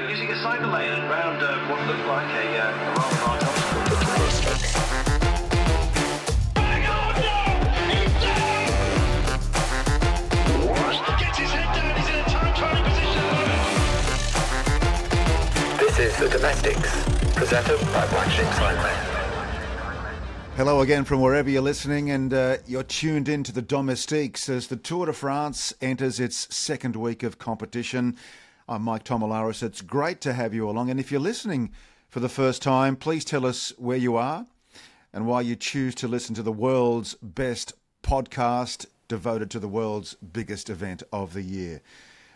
uh, using a cyber lane around uh, what looked like a, uh, a rather large obstacle. This is The Domestiques, presented by Black Sheep Hello again from wherever you're listening, and uh, you're tuned in to the Domestiques as the Tour de France enters its second week of competition. I'm Mike Tomalaris. It's great to have you along, and if you're listening for the first time, please tell us where you are and why you choose to listen to the world's best podcast devoted to the world's biggest event of the year.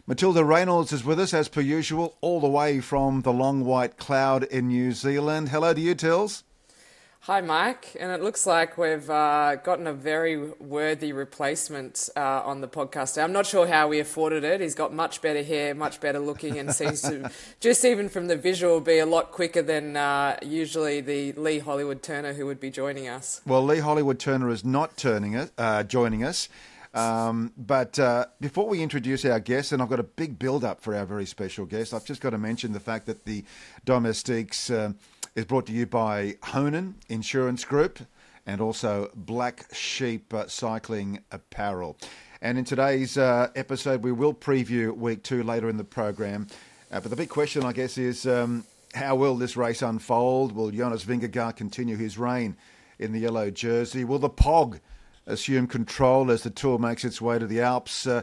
Matilda Reynolds is with us as per usual, all the way from the long white cloud in New Zealand. Hello to you, Tills. Hi, Mike. And it looks like we've uh, gotten a very worthy replacement uh, on the podcast. I'm not sure how we afforded it. He's got much better hair, much better looking, and seems to, just even from the visual, be a lot quicker than uh, usually the Lee Hollywood Turner who would be joining us. Well, Lee Hollywood Turner is not turning it, uh, joining us. Um, but uh, before we introduce our guest, and I've got a big build up for our very special guest, I've just got to mention the fact that the Domestiques uh, is brought to you by Honan Insurance Group and also Black Sheep Cycling Apparel. And in today's uh, episode, we will preview week two later in the program. Uh, but the big question, I guess, is um, how will this race unfold? Will Jonas Vingegaard continue his reign in the yellow jersey? Will the POG assume control as the tour makes its way to the Alps? Uh,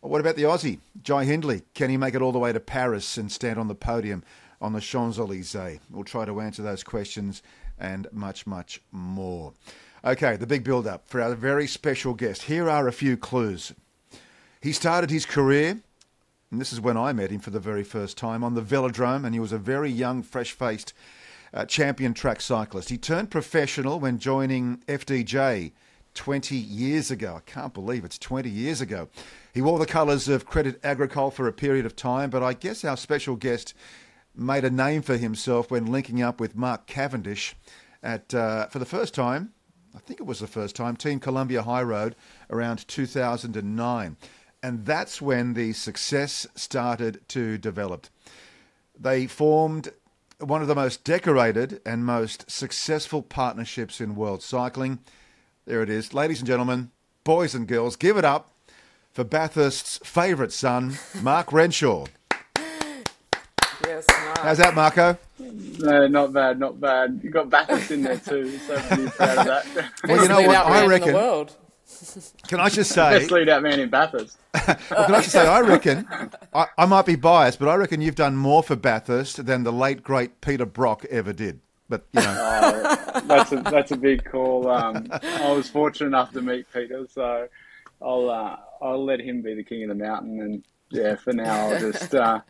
what about the Aussie, Jai Hindley? Can he make it all the way to Paris and stand on the podium on the Champs Elysees? We'll try to answer those questions and much, much more. Okay, the big build up for our very special guest. Here are a few clues. He started his career, and this is when I met him for the very first time, on the velodrome, and he was a very young, fresh faced uh, champion track cyclist. He turned professional when joining FDJ 20 years ago. I can't believe it's 20 years ago. He wore the colours of Credit Agricole for a period of time, but I guess our special guest made a name for himself when linking up with Mark Cavendish at, uh, for the first time, I think it was the first time, Team Columbia High Road around 2009. And that's when the success started to develop. They formed one of the most decorated and most successful partnerships in world cycling. There it is. Ladies and gentlemen, boys and girls, give it up for Bathurst's favourite son, Mark Renshaw. Yes, Mark. How's that, Marco? No, not bad, not bad. You got Bathurst in there too, so I'm proud of that. Well, you know Best what? I man in the reckon. world. Can I just say? Best lead out man in Bathurst. Well, can I just say, I reckon, I, I might be biased, but I reckon you've done more for Bathurst than the late, great Peter Brock ever did. But, you know, Uh, that's a that's a big call. Um, I was fortunate enough to meet Peter, so I'll uh, I'll let him be the king of the mountain. And yeah, for now, I'll just uh,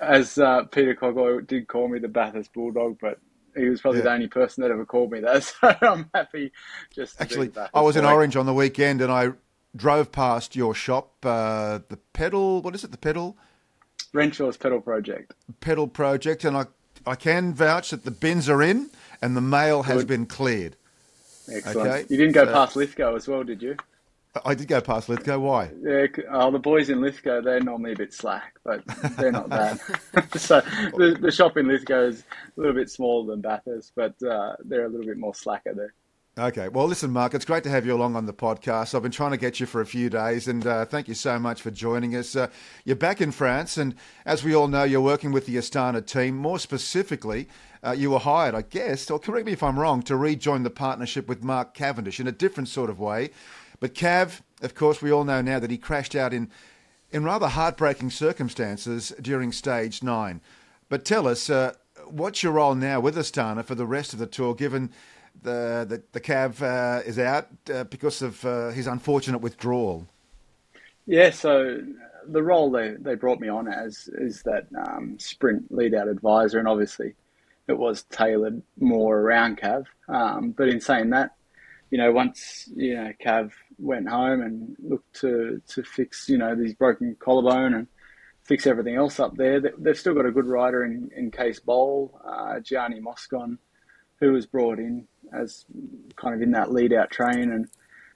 as uh, Peter Coglow did call me the Bathurst Bulldog, but he was probably Yeah. the only person that ever called me that. So I'm happy just to actually, be the Bathurst I was in. Orange on the weekend and I drove past your shop, uh, the Pedal, what is it, the Pedal? Renshaw's Pedal Project. Pedal Project, and I, I can vouch that the bins are in and the mail has Good. been cleared. Excellent. Okay, You didn't go so- past Lithgow as well, did you? I did go past Lithgow. Why? Yeah, oh, the boys in Lithgow, they're normally a bit slack, but they're not bad. so the, the shop in Lithgow is a little bit smaller than Bathurst, but uh, they're a little bit more slacker there. Okay. Well, listen, Mark, it's great to have you along on the podcast. I've been trying to get you for a few days, and uh, thank you so much for joining us. Uh, you're back in France, and as we all know, you're working with the Astana team. More specifically, uh, you were hired, I guess, or correct me if I'm wrong, to rejoin the partnership with Mark Cavendish in a different sort of way. But Cav, of course, we all know now that he crashed out in, in rather heartbreaking circumstances during stage nine. But tell us, uh, what's your role now with Astana for the rest of the tour, given the the, the Cav uh, is out uh, because of uh, his unfortunate withdrawal? Yeah, so the role they, they brought me on as is that um, sprint lead out advisor, and obviously it was tailored more around Cav. Um, but in saying that, you know, once you know Cav went home and looked to to fix you know these broken collarbone and fix everything else up there, they, they've still got a good rider in in Cees Bol, uh, Gianni Moscon, who was brought in as kind of in that lead out train and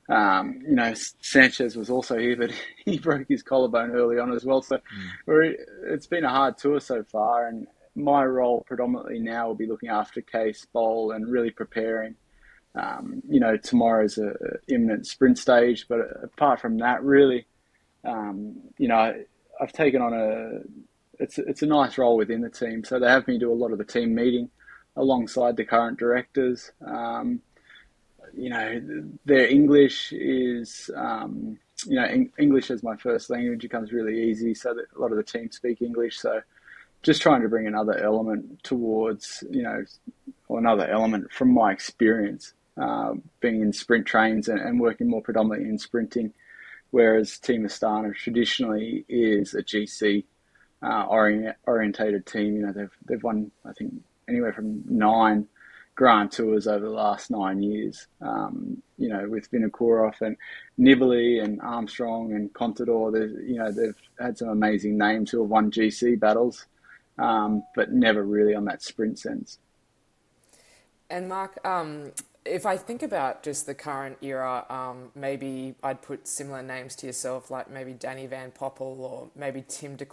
Um, you know, Sanchez was also here, but he broke his collarbone early on as well. So mm. it's been a hard tour so far, and my role predominantly now will be looking after Cees Bol and really preparing. Um, you know, tomorrow's a, imminent sprint stage, but apart from that, really, um, you know, I've taken on a it's it's a nice role within the team. So they have me do a lot of the team meeting alongside the current directors. Um, you know, their English is um, you know English as my first language. It comes really easy, so that a lot of the team speak English. So just trying to bring another element towards you know or another element from my experience uh, being in sprint trains and, and, working more predominantly in sprinting, whereas Team Astana traditionally is a GC uh, orient, orientated team. You know they've they've won I think anywhere from nine Grand Tours over the last nine years. Um, you know, with Vinokourov and Nibali and Armstrong and Contador, you know, they've had some amazing names who have won GC battles, um, but never really on that sprint sense. And Mark, um, if I think about just the current era, um, maybe I'd put similar names to yourself, like maybe Danny Van Poppel or maybe Tim de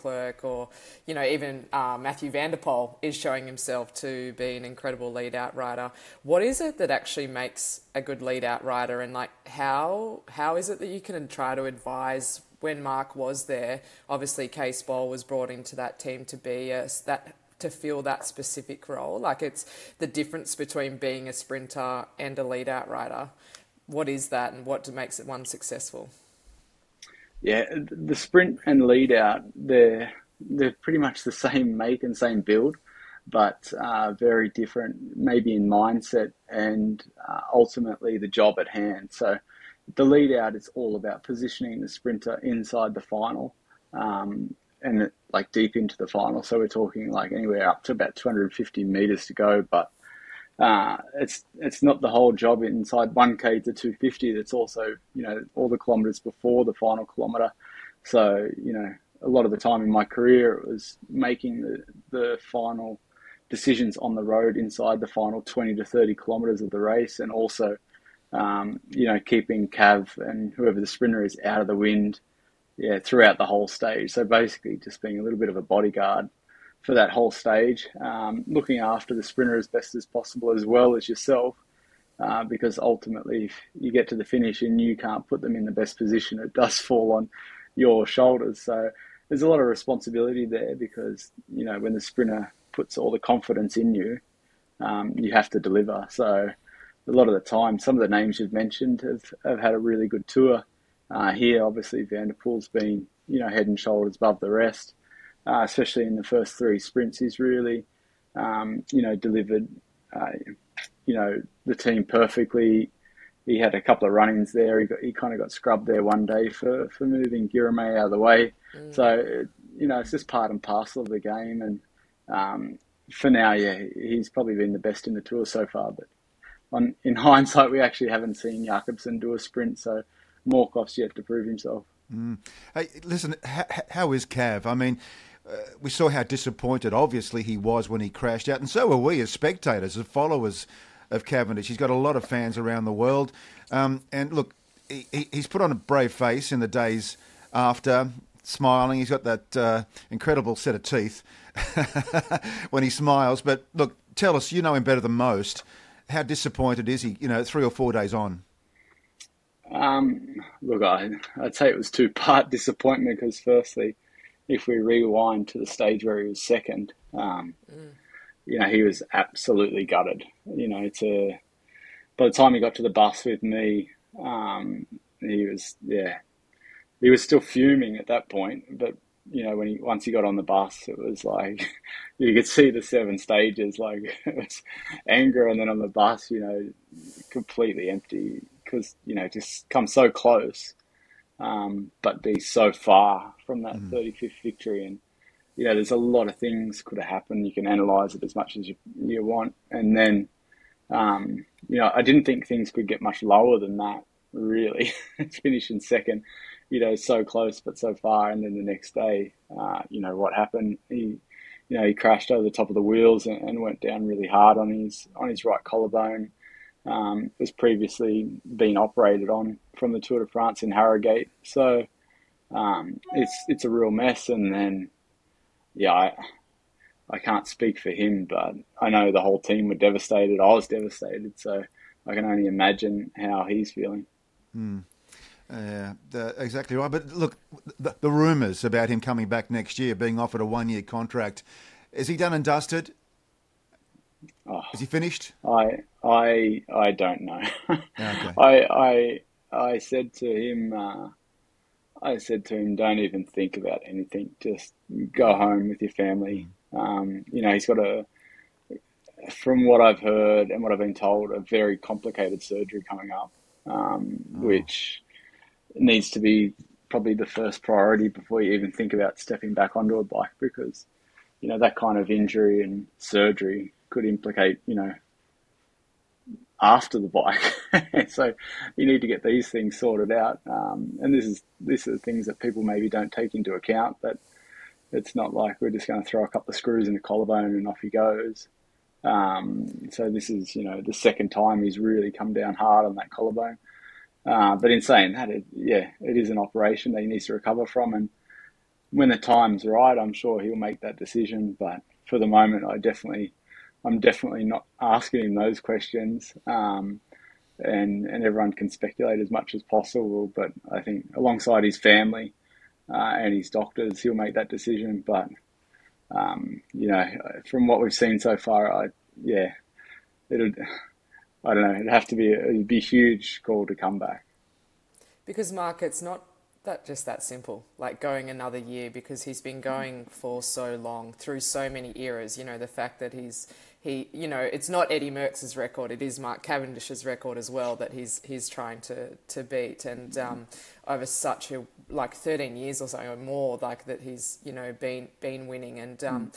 or, you know, even uh, Mathieu van der Poel is showing himself to be an incredible lead out rider. What is it that actually makes a good lead out rider and like how how is it that you can try to advise when Mark was there? Obviously, Cees Bol was brought into that team to be a, that to fill that specific role. Like it's the difference between being a sprinter and a lead out rider. What is that and what makes it one successful? Yeah, the sprint and lead out, they're, they're pretty much the same make and same build, but uh, very different, maybe in mindset and uh, ultimately the job at hand. So the lead out is all about positioning the sprinter inside the final. Um, and like deep into the final. So we're talking like anywhere up to about 250 meters to go, but uh, it's it's not the whole job inside 1k to 250. That's also you know all the kilometers before the final kilometer. So you know a lot of the time in my career it was making the the final decisions on the road inside the final 20 to 30 kilometers of the race, and also um, you know keeping Cav and whoever the sprinter is out of the wind yeah, throughout the whole stage. So basically, just being a little bit of a bodyguard for that whole stage, um, looking after the sprinter as best as possible, as well as yourself, uh, because ultimately, if you get to the finish and you can't put them in the best position, it does fall on your shoulders. So there's a lot of responsibility there because you know when the sprinter puts all the confidence in you, um, you have to deliver. So a lot of the time, some of the names you've mentioned have, have had a really good tour. Uh, here, obviously, Van der Poel's been you know head and shoulders above the rest, uh, especially in the first three sprints. He's really um, you know delivered uh, you know the team perfectly. He had a couple of run-ins there. He got, he kind of got scrubbed there one day for, for moving Girmay out of the way. Mm. So you know it's just part and parcel of the game. And um, for now, yeah, he's probably been the best in the tour so far. But on in hindsight, we actually haven't seen Jakobsen do a sprint, so Morkov's yet to prove himself. Mm. Hey, listen, how, how is Cav? I mean, uh, we saw how disappointed, obviously, he was when he crashed out, and so were we as spectators, as followers of Cavendish. He's got a lot of fans around the world, um, and look, he, he's put on a brave face in the days after, smiling. He's got that uh, incredible set of teeth when he smiles. But look, tell us, you know him better than most. How disappointed is he? You know, three or four days on. Um, look, I, I'd say it was two part disappointment because, firstly, if we rewind to the stage where he was second, um, mm. you know, he was absolutely gutted. You know, to by the time he got to the bus with me, um, he was yeah, he was still fuming at that point. But you know, when he once he got on the bus, it was like you could see the seven stages. Like it was anger, and then on the bus, you know, completely empty because you know just come so close, um, but be so far from that mm. 35th victory. And you know, there's a lot of things could have happened. You can analyze it as much as you, you want, and then um, you know, I didn't think things could get much lower than that. Really, finishing second, you know, so close but so far, and then the next day, uh, you know, what happened? He, you know, he crashed over the top of the wheels and, and went down really hard on his on his right collarbone. Um, was previously been operated on from the Tour de France in Harrogate. So um, it's it's a real mess. And then, yeah, I, I can't speak for him, but I know the whole team were devastated. I was devastated, so I can only imagine how he's feeling. Mm. Yeah, exactly right. But look, the, the rumours about him coming back next year, being offered a one-year contract, is he done and dusted? Oh, is he finished? I I I don't know. okay. I I I said to him. Uh, I said to him, "Don't even think about anything. Just go home with your family." Mm. Um, you know, he's got a, from what I've heard and what I've been told, a very complicated surgery coming up, um, oh. which needs to be probably the first priority before you even think about stepping back onto a bike because you know that kind of injury and surgery could implicate you know after the bike. So you need to get these things sorted out. Um, and this is this are things that people maybe don't take into account but it's not like we're just going to throw a couple of screws in a collarbone and off he goes. Um, so this is you know the second time he's really come down hard on that collarbone. Uh, but in saying that, it, yeah, it is an operation that he needs to recover from, and when the time's right, I'm sure he'll make that decision. But for the moment, I definitely, I'm definitely not asking him those questions. Um, and and everyone can speculate as much as possible. But I think alongside his family uh, and his doctors, he'll make that decision. But um, you know, from what we've seen so far, I yeah, it'll I don't know. It'd have to be a, it'd be a huge call to come back. Because Mark, it's not that just that simple. Like going another year because he's been going for so long through so many eras. You know the fact that he's he you know it's not Eddie Merckx's record. It is Mark Cavendish's record as well that he's he's trying to to beat. And um, over such a like 13 years or so or more, like that he's you know been been winning and. Um, mm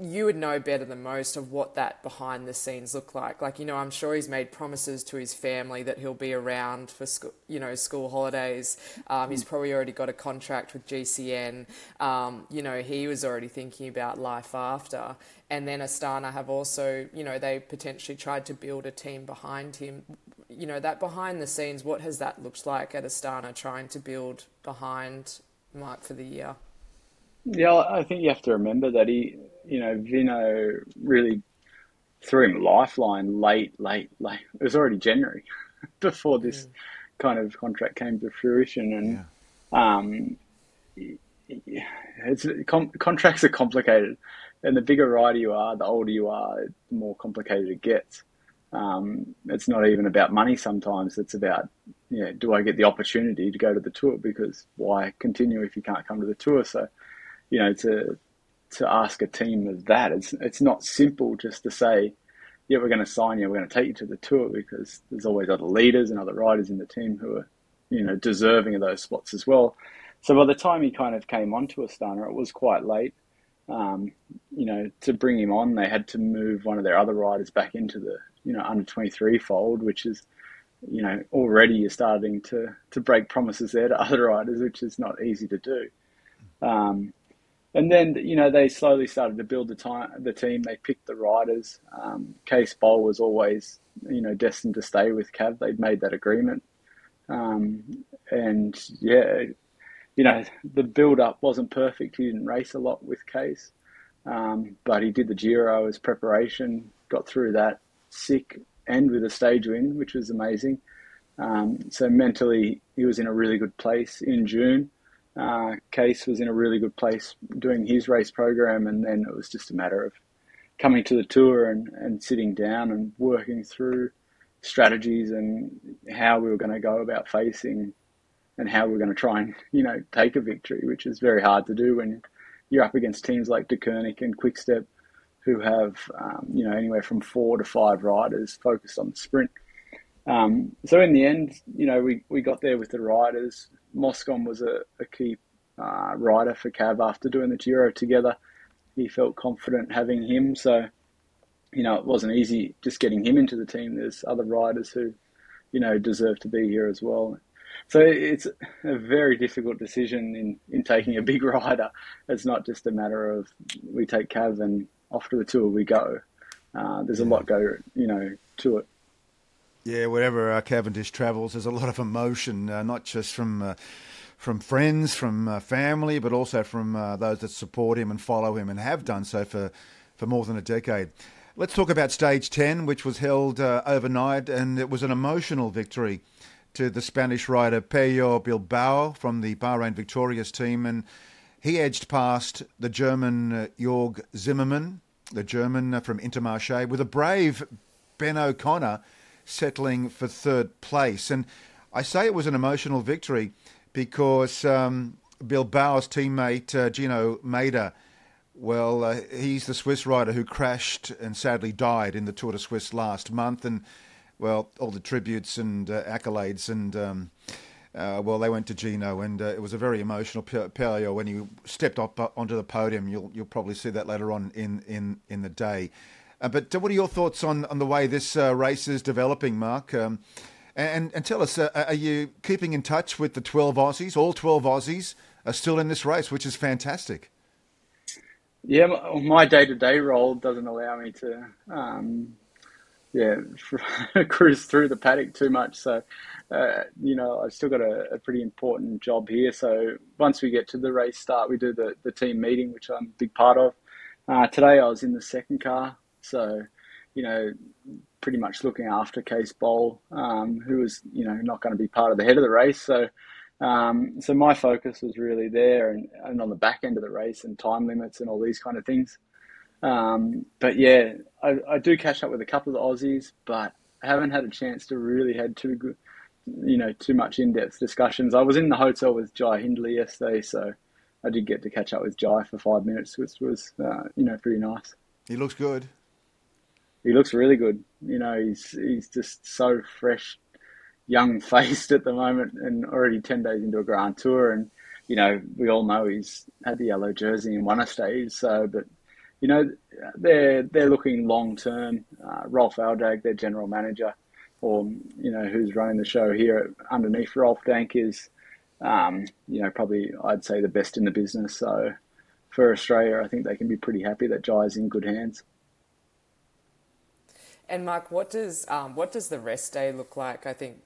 you would know better than most of what that behind the scenes look like. Like, you know, I'm sure he's made promises to his family that he'll be around for school, you know, school holidays. Um, he's probably already got a contract with GCN. Um, you know, he was already thinking about life after. And then Astana have also, you know, they potentially tried to build a team behind him. You know, that behind the scenes, what has that looked like at Astana trying to build behind Mark for the year? Yeah, I think you have to remember that he you know, Vino really threw him a lifeline late, late, late. It was already January before this yeah. kind of contract came to fruition, and yeah. um, it's com- contracts are complicated, and the bigger rider you are, the older you are, the more complicated it gets. Um, it's not even about money sometimes. It's about, you know, do I get the opportunity to go to the tour? Because why continue if you can't come to the tour? So, you know, to to ask a team of that. It's it's not simple just to say, yeah, we're going to sign you, we're going to take you to the tour because there's always other leaders and other riders in the team who are, you know, deserving of those spots as well. So by the time he kind of came onto Astana, it was quite late. Um, you know, to bring him on, they had to move one of their other riders back into the, you know, under 23 fold, which is, you know, already you're starting to, to break promises there to other riders, which is not easy to do. Um, and then you know they slowly started to build the time the team. They picked the riders. Um, Cees Bol was always you know destined to stay with Cav. They'd made that agreement, um, and yeah, you know the build up wasn't perfect. He didn't race a lot with Cees, um, but he did the Giro as preparation. Got through that sick and with a stage win, which was amazing. Um, so mentally, he was in a really good place in June uh, Cees was in a really good place doing his race program, and then it was just a matter of coming to the tour and, and sitting down and working through strategies and how we were going to go about facing and how we are going to try and you know take a victory, which is very hard to do when you're up against teams like De Deceuninck and Quickstep, who have um, you know anywhere from four to five riders focused on the sprint. Um, so in the end, you know, we, we got there with the riders. Moscon was a, a key uh, rider for Cav after doing the Giro together. He felt confident having him, so you know it wasn't easy just getting him into the team. There's other riders who, you know, deserve to be here as well. So it's a very difficult decision in, in taking a big rider. It's not just a matter of we take Cav and off to the tour we go. Uh, there's a lot go you know to it. Yeah, wherever uh, Cavendish travels, there's a lot of emotion, uh, not just from uh, from friends, from uh, family, but also from uh, those that support him and follow him and have done so for, for more than a decade. Let's talk about stage 10, which was held uh, overnight, and it was an emotional victory to the Spanish rider Pello Bilbao from the Bahrain Victorious team, and he edged past the German uh, Georg Zimmermann, the German uh, from Intermarché, with a brave Ben O'Connor settling for third place. And I say it was an emotional victory because um, Bilbao's teammate uh, Gino Mäder, well, uh, he's the Swiss rider who crashed and sadly died in the Tour de Suisse last month. And, well, all the tributes and uh, accolades and. Um, uh, well, they went to Gino, and uh, it was a very emotional Pello when he stepped up uh, onto the podium. You'll you'll probably see that later on in in in the day. Uh, but uh, what are your thoughts on, on the way this uh, race is developing, Mark? Um, and, and tell us, are you keeping in touch with the 12 Aussies? All 12 Aussies are still in this race, which is fantastic. Yeah, my day to day role doesn't allow me to, um, yeah, cruise through the paddock too much. So, uh, you know, I've still got a, a, pretty important job here. So once we get to the race start, we do the, the team meeting, which I'm a big part of. Uh, today I was in the second car, so, you know, pretty much looking after Cees Bol, um, who was, you know, not going to be part of the head of the race. So, um, so my focus was really there and, and on the back end of the race and time limits and all these kind of things. Um, but yeah, I, I do catch up with a couple of the Aussies, but I haven't had a chance to really had too good, you know, too much in-depth discussions. I was in the hotel with Jai Hindley yesterday, so I did get to catch up with Jai for five minutes, which was, uh, you know, pretty nice. He looks good he looks really good. You know, he's he's just so fresh, young faced at the moment, and already ten days into a Grand Tour. And you know, we all know he's had the yellow jersey and won a stage. So, but you know, they're they're looking long term. Uh, Rolf Aldag, their general manager, or you know, who's running the show here underneath Rolf Dank is, um, you know, probably I'd say the best in the business. So. For Australia, I think they can be pretty happy that Jai's in good hands. And Mark, what does um, what does the rest day look like? I think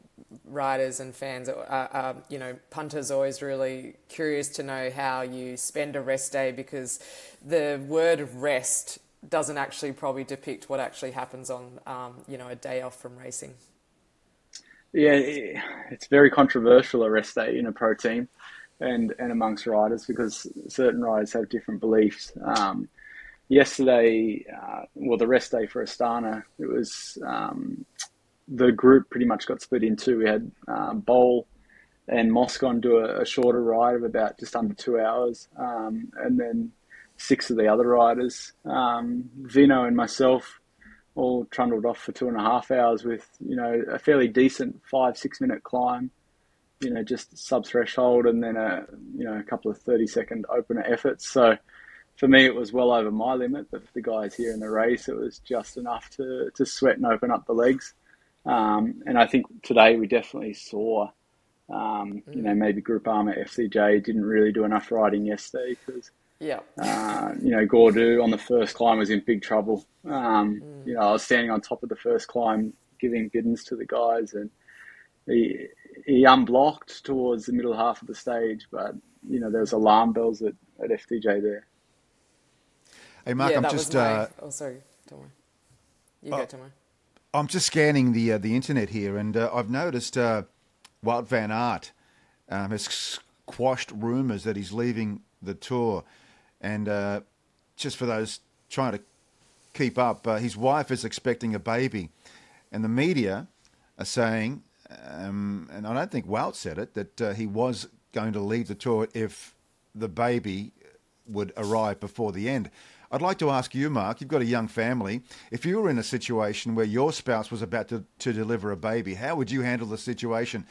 riders and fans, are, are, you know, punters always really curious to know how you spend a rest day because the word rest doesn't actually probably depict what actually happens on, um, you know, a day off from racing. Yeah, it's very controversial a rest day in a pro team and, and amongst riders because certain riders have different beliefs. Um, yesterday, uh, well, the rest day for Astana, it was um, the group pretty much got split in two. We had um, Bol and Moscon do a, a, shorter ride of about just under two hours, um, and then six of the other riders, um, Vino and myself, all trundled off for two and a half hours with you know a fairly decent five six minute climb. You know, just sub threshold, and then a you know a couple of thirty second opener efforts. So for me, it was well over my limit. But for the guys here in the race, it was just enough to, to sweat and open up the legs. Um, and I think today we definitely saw, um, you know, maybe Groupama FDJ didn't really do enough riding yesterday because, yeah, uh, you know, Gaudu on the first climb was in big trouble. Um, mm. You know, I was standing on top of the first climb giving bidons to the guys and he, he unblocked towards the middle half of the stage, but, you know, there was alarm bells at, at FDJ there. Hey, Mark, yeah, I'm that just. Was my... uh, oh, sorry, Tomo. You oh, go, Tomo. I'm just scanning the uh, the internet here, and uh, I've noticed uh, Wout van Aert um, has quashed rumours that he's leaving the tour, and uh, just for those trying to keep up, uh, his wife is expecting a baby, and the media are saying, um, and I don't think Wout said it, that uh, he was going to leave the tour if the baby would arrive before the end. I'd like to ask you, Mark, you've got a young family. If you were in a situation where your spouse was about to, to deliver a baby, how would you handle the situation?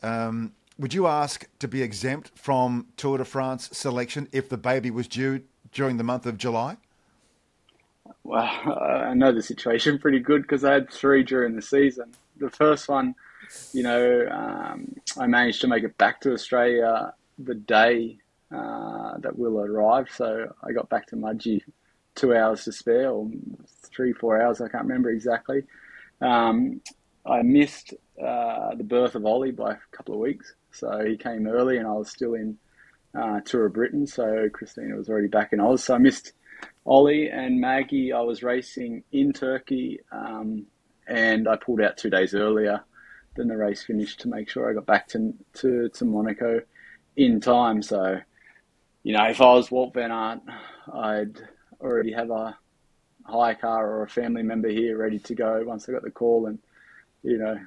Um, would you ask to be exempt from Tour de France selection if the baby was due during the month of July? Well, I know the situation pretty good because I had three during the season. The first one, you know, um, I managed to make it back to Australia the day uh, that Will arrived. So I got back to Mudgee two hours to spare, or three, four hours, I can't remember exactly. Um, I missed uh, the birth of Ollie by a couple of weeks, so he came early, and I was still in uh, Tour of Britain. So Christina was already back in Oz, so I missed Ollie and Maggie. I was racing in Turkey, um, and I pulled out two days earlier than the race finished to make sure I got back to to, to Monaco in time. So, you know, if I was Walt Van Aert, I'd already have a hire car or a family member here ready to go once I got the call, and you know,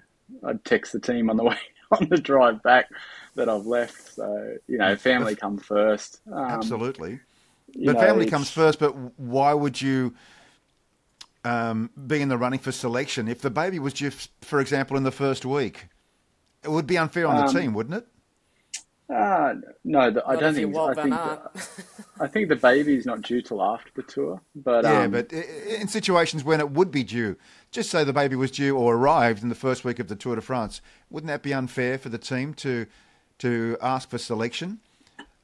I'd text the team on the way on the drive back that I've left. So, you know, family comes first. Um, Absolutely. But know, family it's- comes first. But why would you um, be in the running for selection if the baby was due, f- for example, in the first week? It would be unfair on the Um, team, wouldn't it? Uh, no, the, I don't think. I think, the, I think the baby's not due till after the tour. But yeah, um, but i- i- in situations when it would be due, just say the baby was due or arrived in the first week of the Tour de France, wouldn't that be unfair for the team to to ask for selection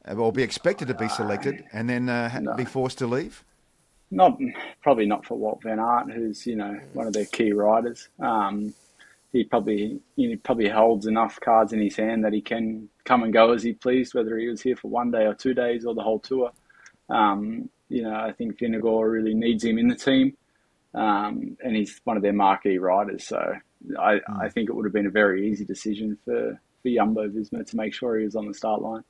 uh, or be expected to be selected and then uh, ha- be forced to leave? not probably not for Walt Van Aert, who's you know one of their key riders. Um, he probably he probably holds enough cards in his hand that he can come and go as he pleased, whether he was here for one day or two days or the whole tour. Um, you know, I think Vingegaard really needs him in the team, um, and he's one of their marquee riders. So I, I think it would have been a very easy decision for for Jumbo Visma to make sure he was on the start line.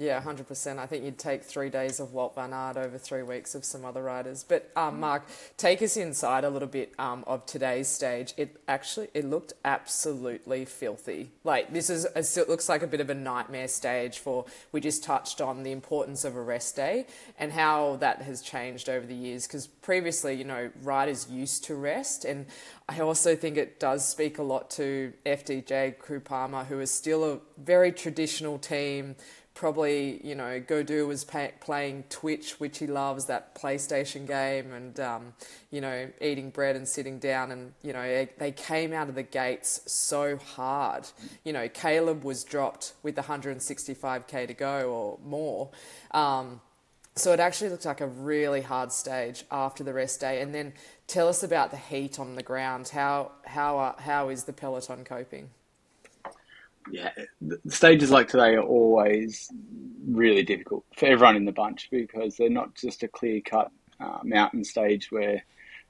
Yeah, hundred percent. I think you'd take three days of Walt Van Aert over three weeks of some other riders. But um, Mark, take us inside a little bit um, of today's stage. It actually it looked absolutely filthy. Like this is it looks like a bit of a nightmare stage for. We just touched on the importance of a rest day and how that has changed over the years. Because previously, you know, riders used to rest, and I also think it does speak a lot to FDJ Groupama, who is still a very traditional team probably you know Gaudu was pay, playing Twitch, which he loves, that PlayStation game, and um, you know eating bread and sitting down, and you know they, came out of the gates so hard. You know Caleb was dropped with 165k to go or more. Um, so it actually looked like a really hard stage after the rest day. And then tell us about the heat on the ground. How how uh, how is the peloton coping? Yeah, stages like today are always really difficult for everyone in the bunch because they're not just a clear cut uh, mountain stage where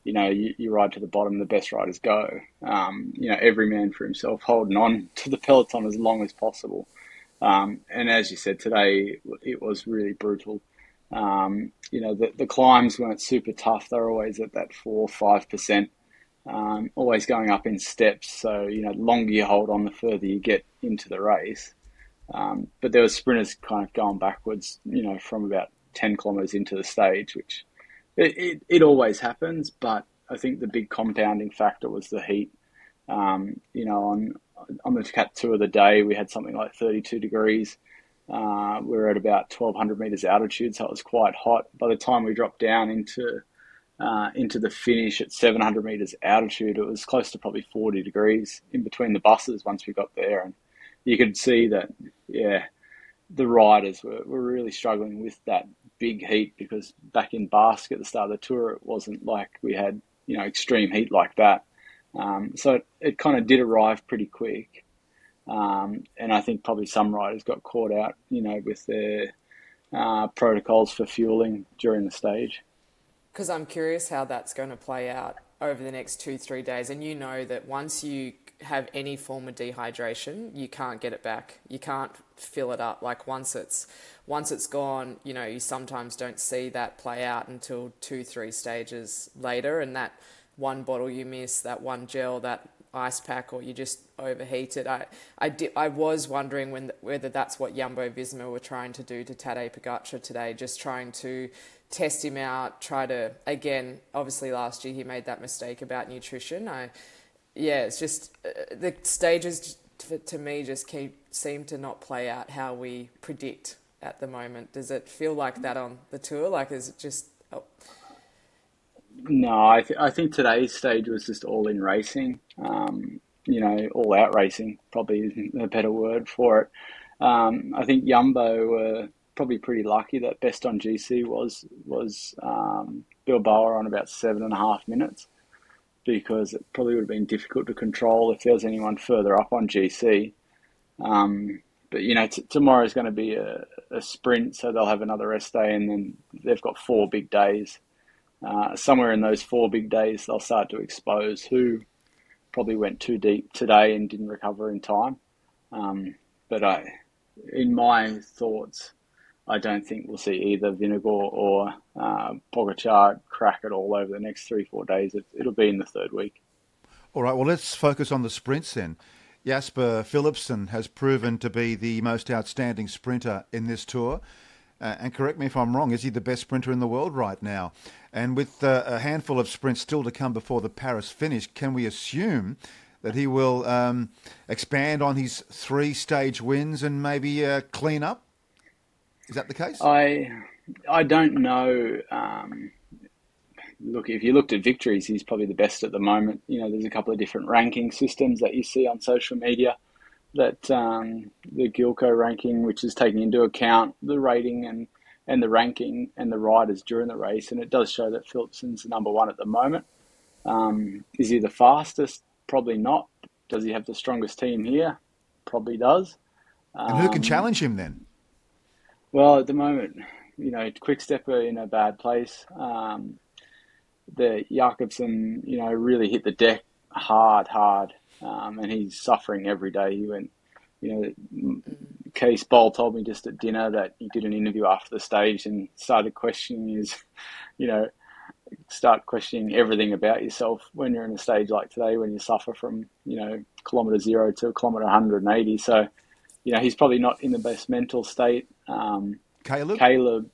you know you, you ride to the bottom, the best riders go. Um, you know, every man for himself, holding on to the peloton as long as possible. Um, and as you said today, it was really brutal. Um, you know, the, the climbs weren't super tough; they're always at that four five percent um, always going up in steps. So you know, the longer you hold on, the further you get into the race. Um, but there were sprinters kind of going backwards, you know, from about ten kilometres into the stage, which it, it, it always happens. But I think the big compounding factor was the heat. Um, you know, on on the Cat Two of the day, we had something like thirty two degrees. Uh, we were at about twelve hundred meters altitude, so it was quite hot. By the time we dropped down into uh, into the finish at 700 meters altitude, it was close to probably 40 degrees in between the buses once we got there. And you could see that, yeah, the riders were, were really struggling with that big heat because back in Basque at the start of the tour, it wasn't like we had, you know, extreme heat like that. Um, so it, it kind of did arrive pretty quick. Um, and I think probably some riders got caught out, you know, with their uh, protocols for fueling during the stage. because I'm curious how that's going to play out over the next two, three days. And you know that once you have any form of dehydration, you can't get it back. You can't fill it up. Like once it's once it's gone, you know, you sometimes don't see that play out until two, three stages later. And that one bottle you miss, that one gel, that ice pack, or you just overheated. I I, di- I was wondering when whether that's what Jumbo Visma were trying to do to Tadej Pogacar today, just trying to test him out, try to again. Obviously, last year he made that mistake about nutrition. I, yeah, it's just uh, the stages to, to me just keep seem to not play out how we predict at the moment. Does it feel like that on the tour? Like, is it just? Oh, No, I, th- I think today's stage was just all in racing. Um, you know, all out racing probably isn't a better word for it. Um, I think Yumbo were probably pretty lucky that best on GC was was um, Bilbao on about seven and a half minutes because it probably would have been difficult to control if there was anyone further up on GC. Um, but you know, t- tomorrow is going to be a, a, sprint, so they'll have another rest day, and then they've got four big days. Uh, somewhere in those four big days, they'll start to expose who probably went too deep today and didn't recover in time. Um, but I, in my thoughts, I don't think we'll see either Vingegaard or uh, crack it all over the next three, four days. It, it'll be in the third week. All right, well, let's focus on the sprints then. Jasper Philipsen has proven to be the most outstanding sprinter in this tour. Uh, and correct me if I'm wrong, is he the best sprinter in the world right now? And with uh, a handful of sprints still to come before the Paris finish, can we assume that he will um, expand on his three stage wins and maybe uh, clean up? Is that the case? I I don't know. Um, look, if you looked at victories, he's probably the best at the moment. You know, there's a couple of different ranking systems that you see on social media. That um, the Gilco ranking, which is taking into account the rating and and the ranking and the riders during the race, and it does show that Philipsen's the number one at the moment. Um, is he the fastest? Probably not. Does he have the strongest team here? Probably does. And who can um, challenge him then? Well, at the moment, you know, Quick-Step are in a bad place. Um, the Jakobsen, you know, really hit the deck hard, hard, um, and he's suffering every day. He went, you know, Cees Bol told me just at dinner that he did an interview after the stage and started questioning his, you know, start questioning everything about yourself when you're in a stage like today when you suffer from, you know, kilometre zero to kilometre 180. So, you know, he's probably not in the best mental state. Um, Caleb? Caleb,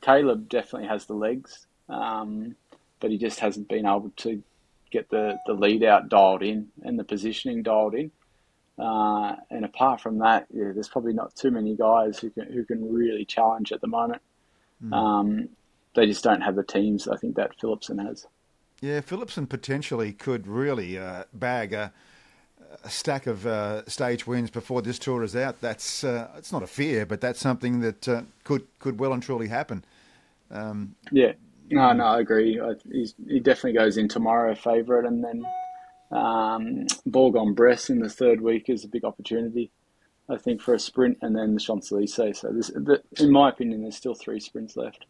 Caleb definitely has the legs, um, but he just hasn't been able to get the, the lead out dialed in and the positioning dialed in. Uh, and apart from that, yeah, there's probably not too many guys who can who can really challenge at the moment. Mm. Um, they just don't have the teams. I think that Philipsen has. Yeah, Philipsen potentially could really uh, bag a, a stack of uh, stage wins before this tour is out. That's uh, it's not a fear, but that's something that uh, could could well and truly happen. Um, yeah, no, no, I agree. I, he definitely goes in tomorrow favourite, and then um, Bourg-en-Bresse in the third week is a big opportunity. I think for a sprint, and then the Champs Elysees. So, the, in my opinion, there's still three sprints left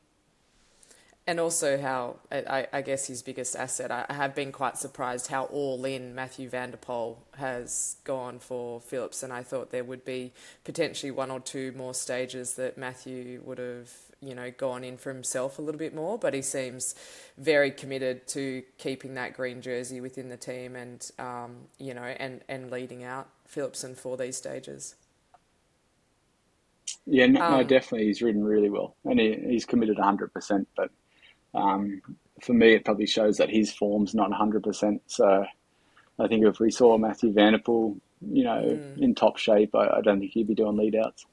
and also how I, I, guess his biggest asset. I have been quite surprised how all in Matthew van der Poel has gone for Phillips, and I thought there would be potentially one or two more stages that Matthew would have you know gone in for himself a little bit more. But he seems very committed to keeping that green jersey within the team, and um, you know and and leading out Philipsen for these stages. Yeah, no, um, no, definitely, he's ridden really well, and he, he's committed hundred percent. But um, for me, it probably shows that his form's not 100%. So I think if we saw Matthew Van der Poel, you know, mm. in top shape, I, I, don't think he'd be doing lead outs.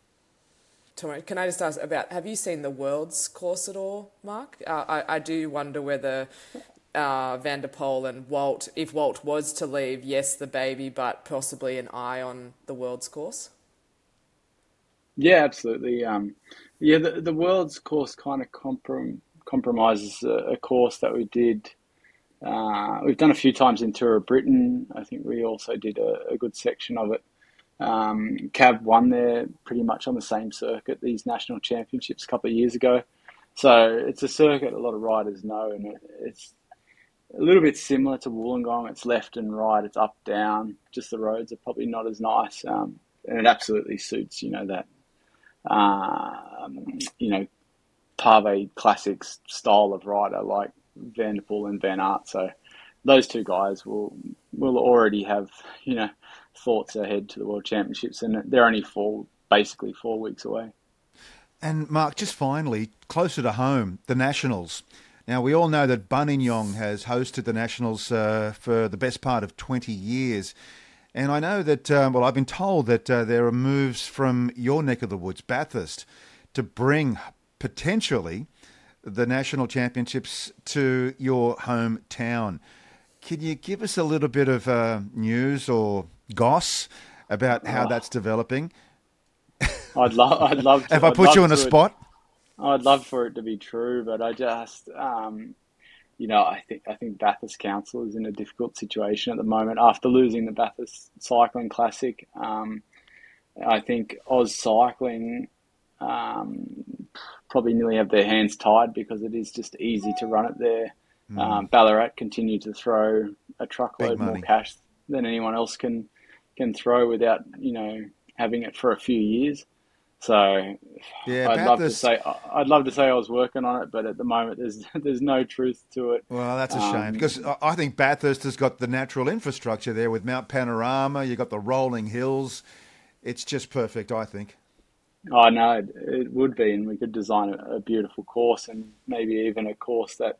Can I just ask about, have you seen the world's course at all, Mark? Uh, I, I do wonder whether uh, Van der Poel and Walt, if Walt was to leave, yes, the baby, but possibly an eye on the world's course? Yeah, absolutely. Um, yeah, the, the world's course kind of comprom- compromises a, a course that we did. Uh, we've done a few times in Tour of Britain. I think we also did a, a good section of it. Um, Cav won there pretty much on the same circuit these national championships a couple of years ago. So it's a circuit a lot of riders know, and it, it's a little bit similar to Wollongong. It's left and right, it's up down. Just the roads are probably not as nice, um, and it absolutely suits you know that um, you know Pavé Classics style of rider like Van der Poel and Van Aert. So those two guys will will already have you know thoughts ahead to the World Championships, and they're only four basically four weeks away. And Mark, just finally, closer to home, the Nationals. Now we all know that Buninyong has hosted the Nationals uh, for the best part of twenty years. And I know that, uh, well, I've been told that uh, there are moves from your neck of the woods, Bathurst, to bring potentially the national championships to your hometown. Can you give us a little bit of uh, news or goss about how oh. that's developing? I'd love. I'd love. To, Have I put you on a spot? I'd love for it to be true, but I just, um, you know, I think I think Bathurst Council is in a difficult situation at the moment after losing the Bathurst Cycling Classic. Um, I think AusCycling um, probably nearly have their hands tied because it is just easy to run it there. Mm. Um, Ballarat continue to throw a truckload more cash than anyone else can can throw without you know having it for a few years. So yeah, I'd love to say I'd love to say I was working on it, but at the moment there's there's no truth to it. Well, that's a um, shame because I think Bathurst has got the natural infrastructure there with Mount Panorama. You've got the rolling hills. It's just perfect, I think. Oh no, it, it would be, and we could design a, a beautiful course, and maybe even a course that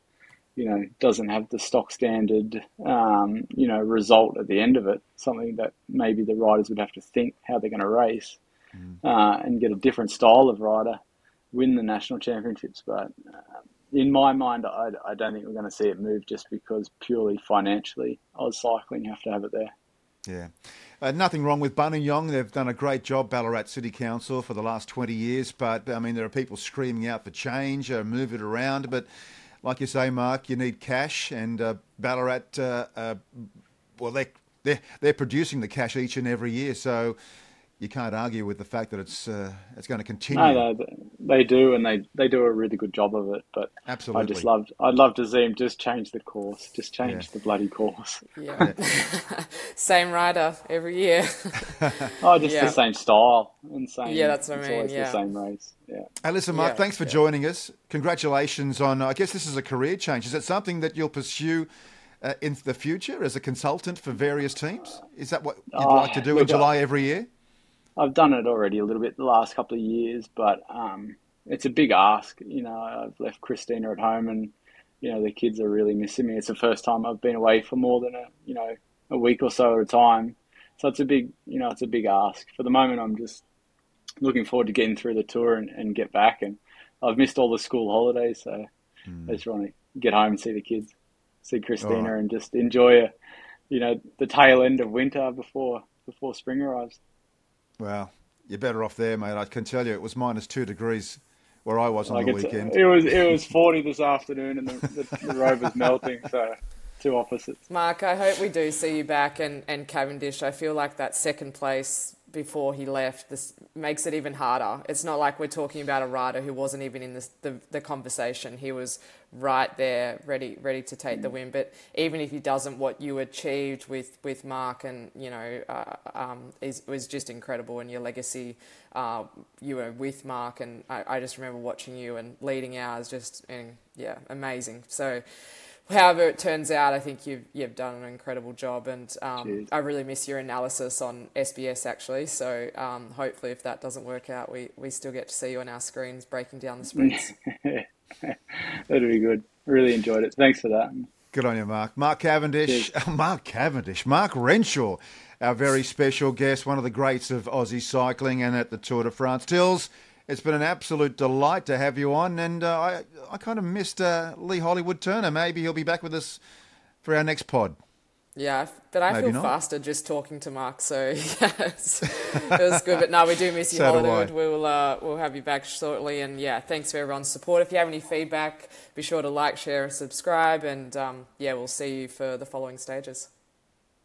you know doesn't have the stock standard um, you know result at the end of it. Something that maybe the riders would have to think how they're going to race mm. uh, and get a different style of rider win the national championships. But uh, in my mind, I, I don't think we're going to see it move just because purely financially, AusCycling have to have it there. Yeah. Uh, nothing wrong with Buninyong. They've done a great job, Ballarat City Council, for the last 20 years. But, I mean, there are people screaming out for change, uh, move it around. But, like you say, Mark, you need cash. And uh, Ballarat, uh, uh, well, they're, they're, they're producing the cash each and every year. So you can't argue with the fact that it's uh, it's going to continue. No, no, they do, and they, they do a really good job of it. But absolutely, I just loved I'd love to see him just change the course, just change yeah. the bloody course. Yeah, same rider every year. oh, just yeah. the same style and same. Yeah, that's what I mean. Always yeah. the same race. Yeah. Hey, listen, Mark. thanks for joining us. Congratulations on. I guess this is a career change. Is it something that you'll pursue? Uh, in the future, as a consultant for various teams, is that what you'd uh, like to do in July every year? I've done it already a little bit the last couple of years, but um, it's a big ask. You know, I've left Christina at home, and you know the kids are really missing me. It's the first time I've been away for more than a you know a week or so at a time, so it's a big you know it's a big ask. For the moment, I'm just looking forward to getting through the tour and, and get back. And I've missed all the school holidays, so mm. I just want to get home and see the kids, see Christina, oh. and just enjoy a, you know the tail end of winter before before spring arrives. Well, you're better off there, mate. I can tell you, it was minus two degrees where I was on like the weekend. It was it was forty this afternoon, and the, the, the road was melting. So two opposites. Mark, I hope we do see you back, and and Cavendish. I feel like that second place before he left, this makes it even harder. It's not like we're talking about a rider who wasn't even in this, the, the conversation. He was right there, ready ready to take the win. But even if he doesn't, what you achieved with, with Mark and, you know, uh, um, is, was just incredible. And your legacy, uh, you were with Mark. And I, I just remember watching you and leading ours just, and, yeah, amazing. So, however it turns out, I think you've you've done an incredible job, and um, I really miss your analysis on SBS actually. So um, hopefully, if that doesn't work out, we, we still get to see you on our screens breaking down the sprints. That'd be good. Really enjoyed it. Thanks for that. Good on you, Mark. Mark Cavendish. Mark Cavendish. Mark Renshaw, our very special guest, one of the greats of Aussie cycling and at the Tour de France. Tills. It's been an absolute delight to have you on, and uh, I I kind of missed uh, Lee Hollywood Turner. Maybe he'll be back with us for our next pod. Yeah, but I Maybe feel not. faster just talking to Mark, so yes, it was good. But now we do miss you, so Hollywood. We'll uh, we'll have you back shortly, and yeah, thanks for everyone's support. If you have any feedback, be sure to like, share, and subscribe, and um, yeah, we'll see you for the following stages.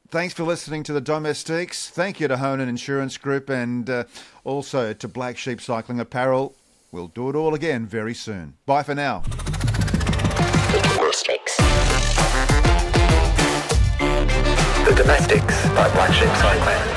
Thanks for listening to the Domestiques. Thank you to Honan Insurance Group and uh, also to Black Sheep Cycling Apparel. We'll do it all again very soon. Bye for now. The Domestiques by Black Sheep Cycling.